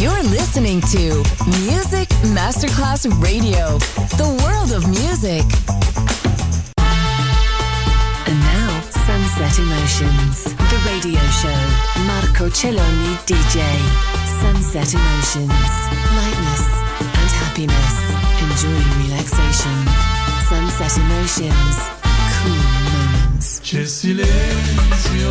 You're listening to Music Masterclass Radio, the world of music. And now, Sunset Emotions, the radio show. Marco Celloni, DJ. Sunset Emotions, lightness and happiness. Enjoy relaxation. Sunset Emotions, cool moments. C'è silenzio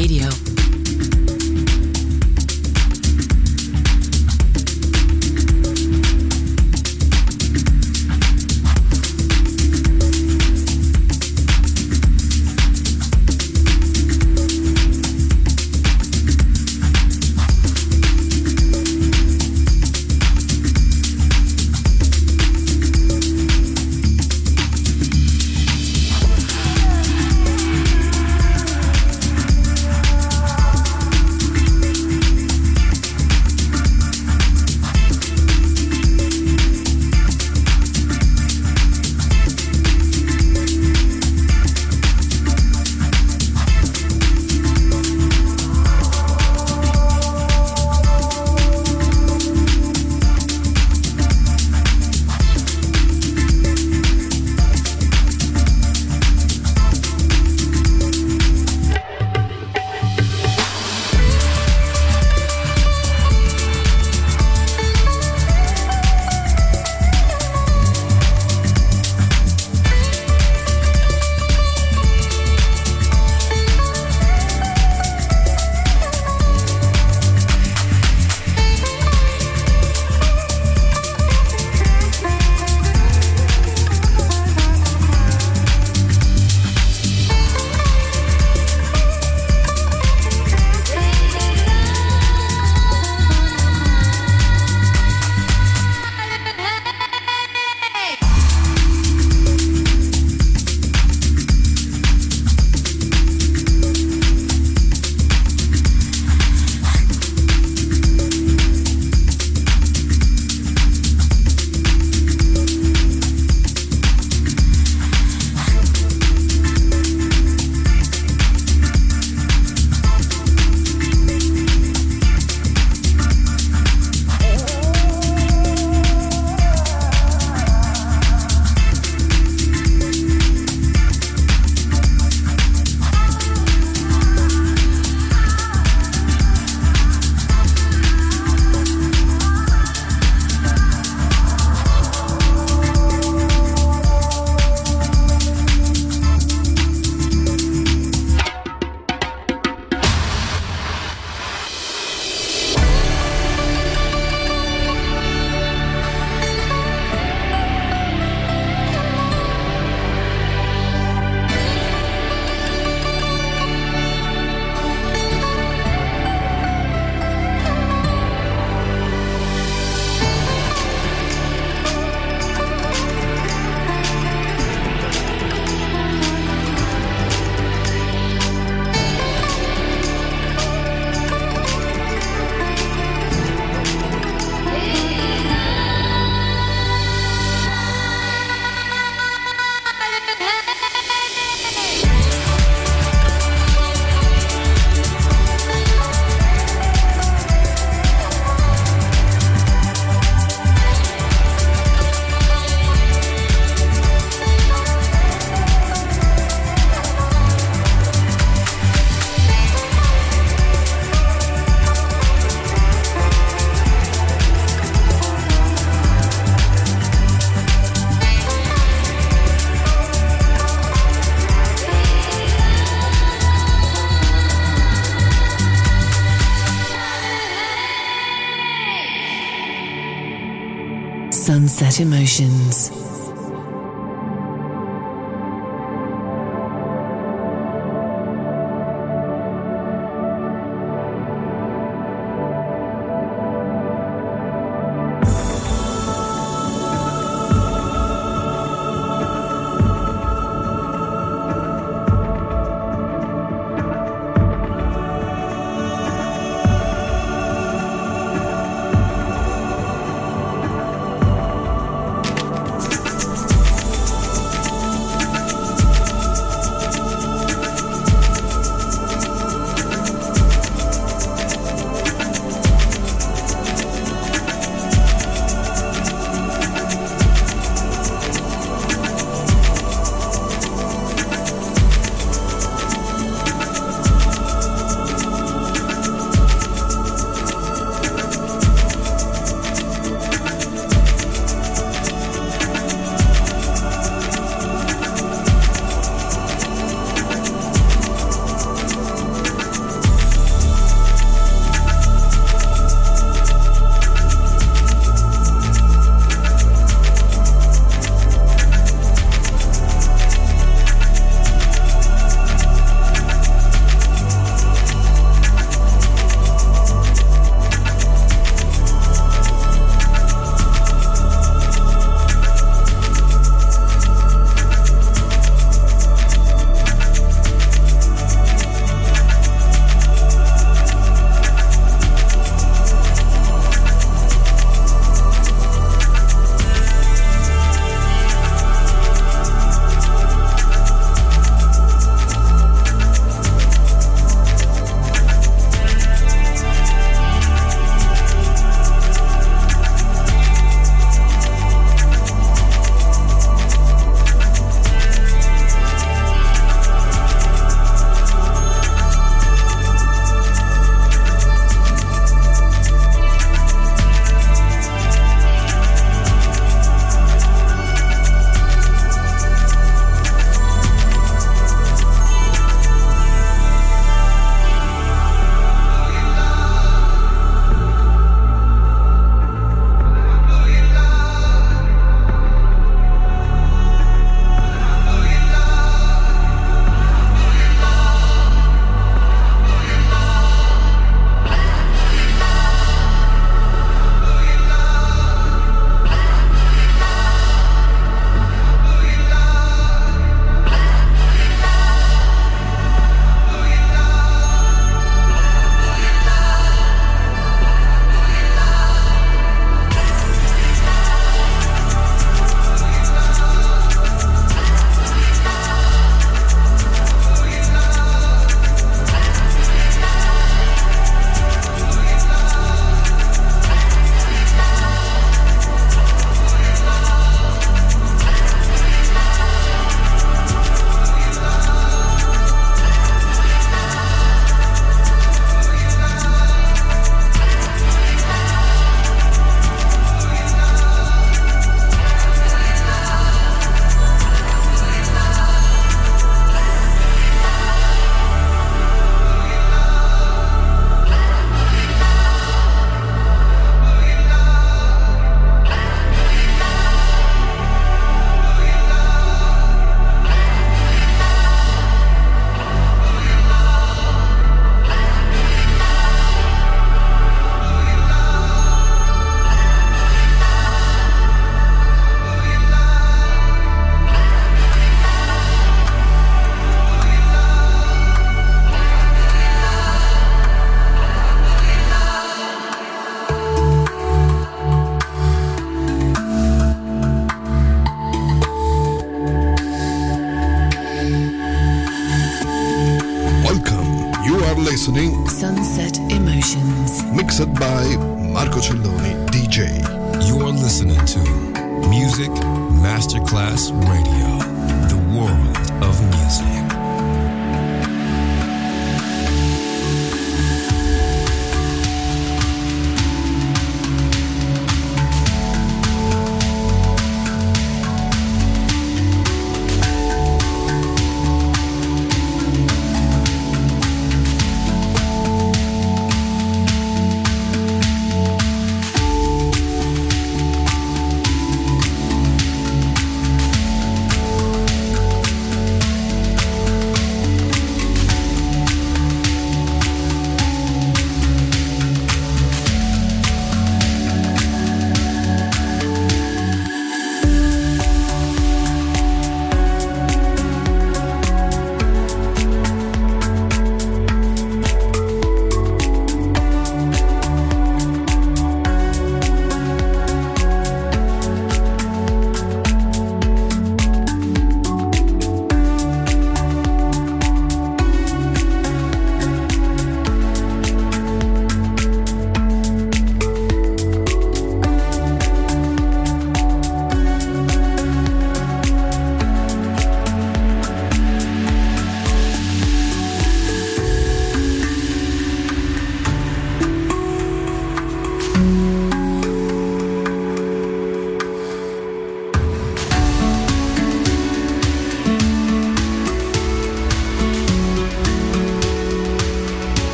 Radio. Emotions.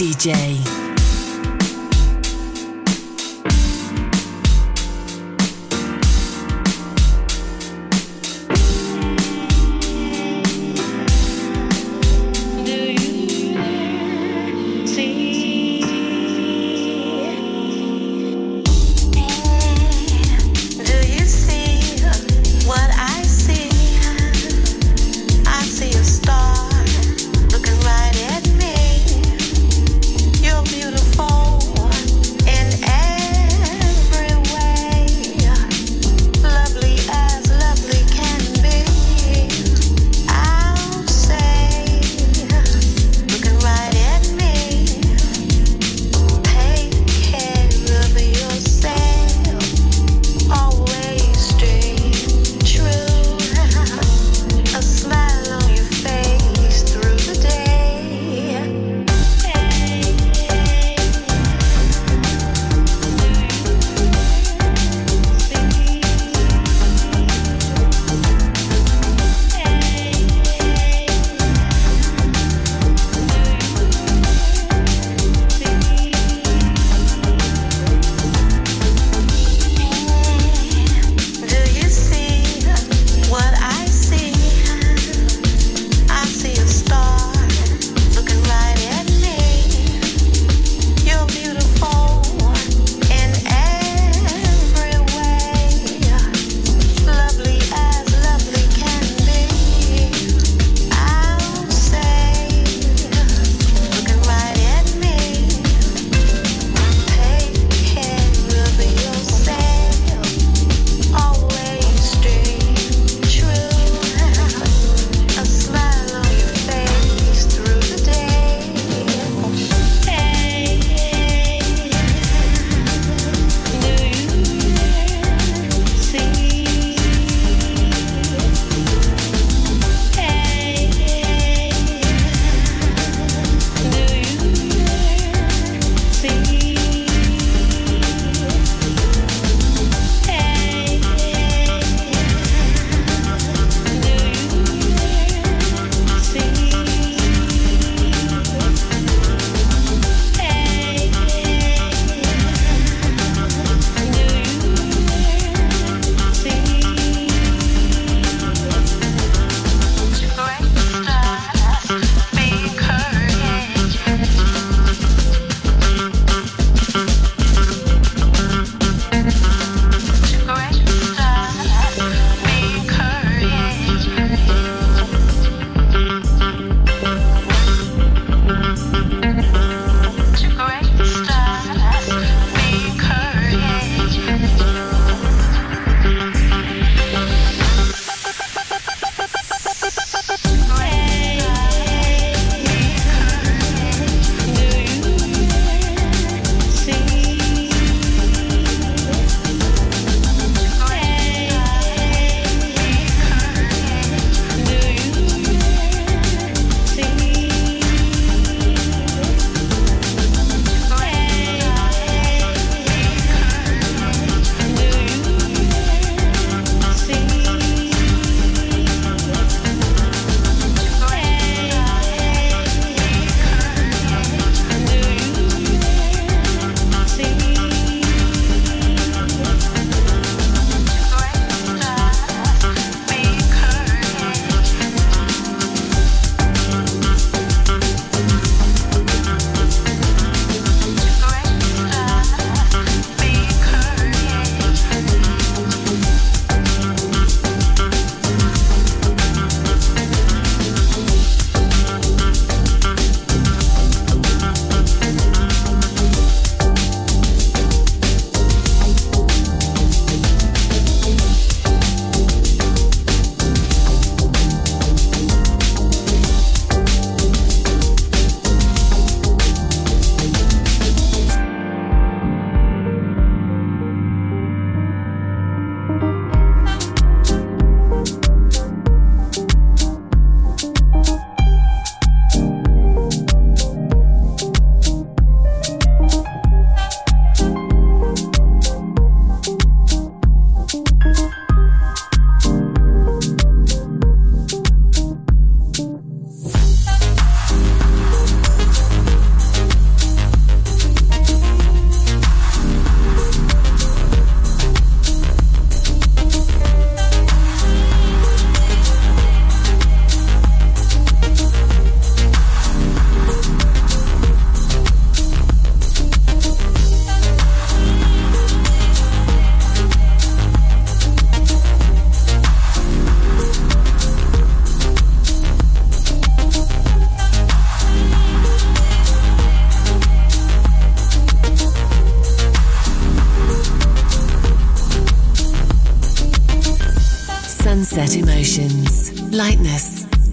DJ.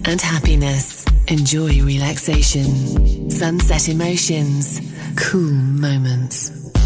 And happiness. Enjoy relaxation. Sunset Emotions, cool moments.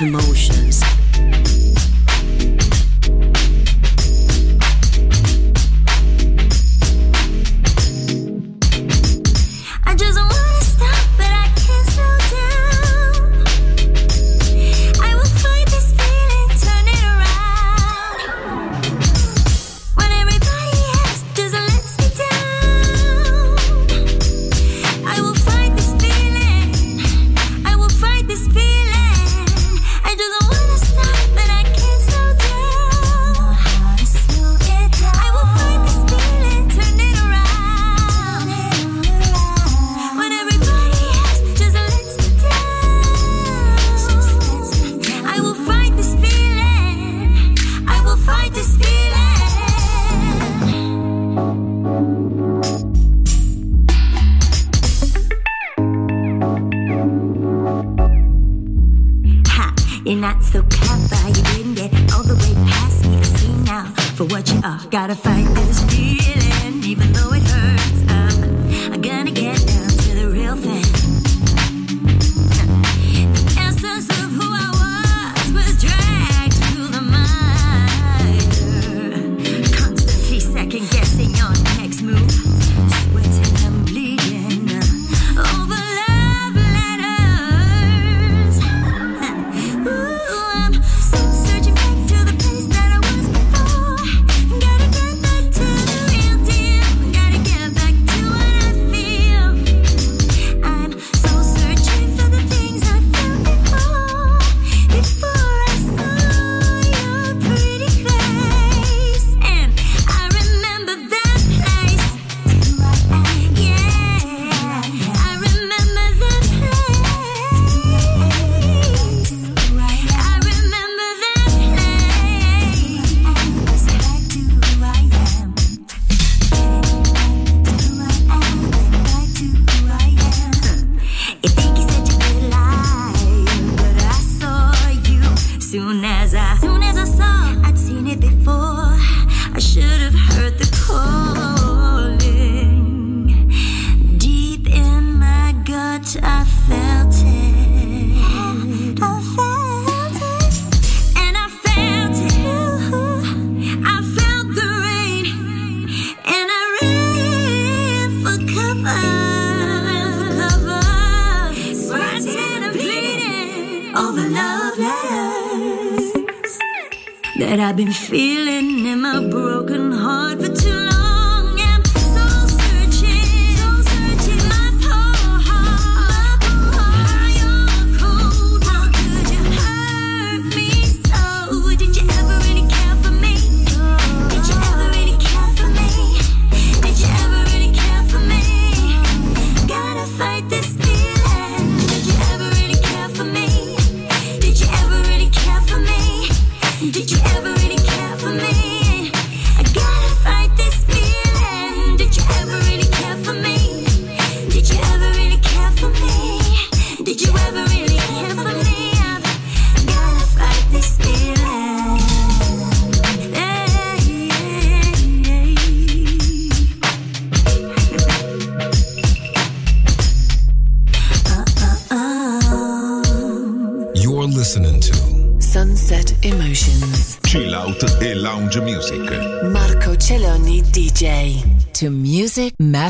Emotions.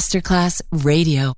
Masterclass Radio.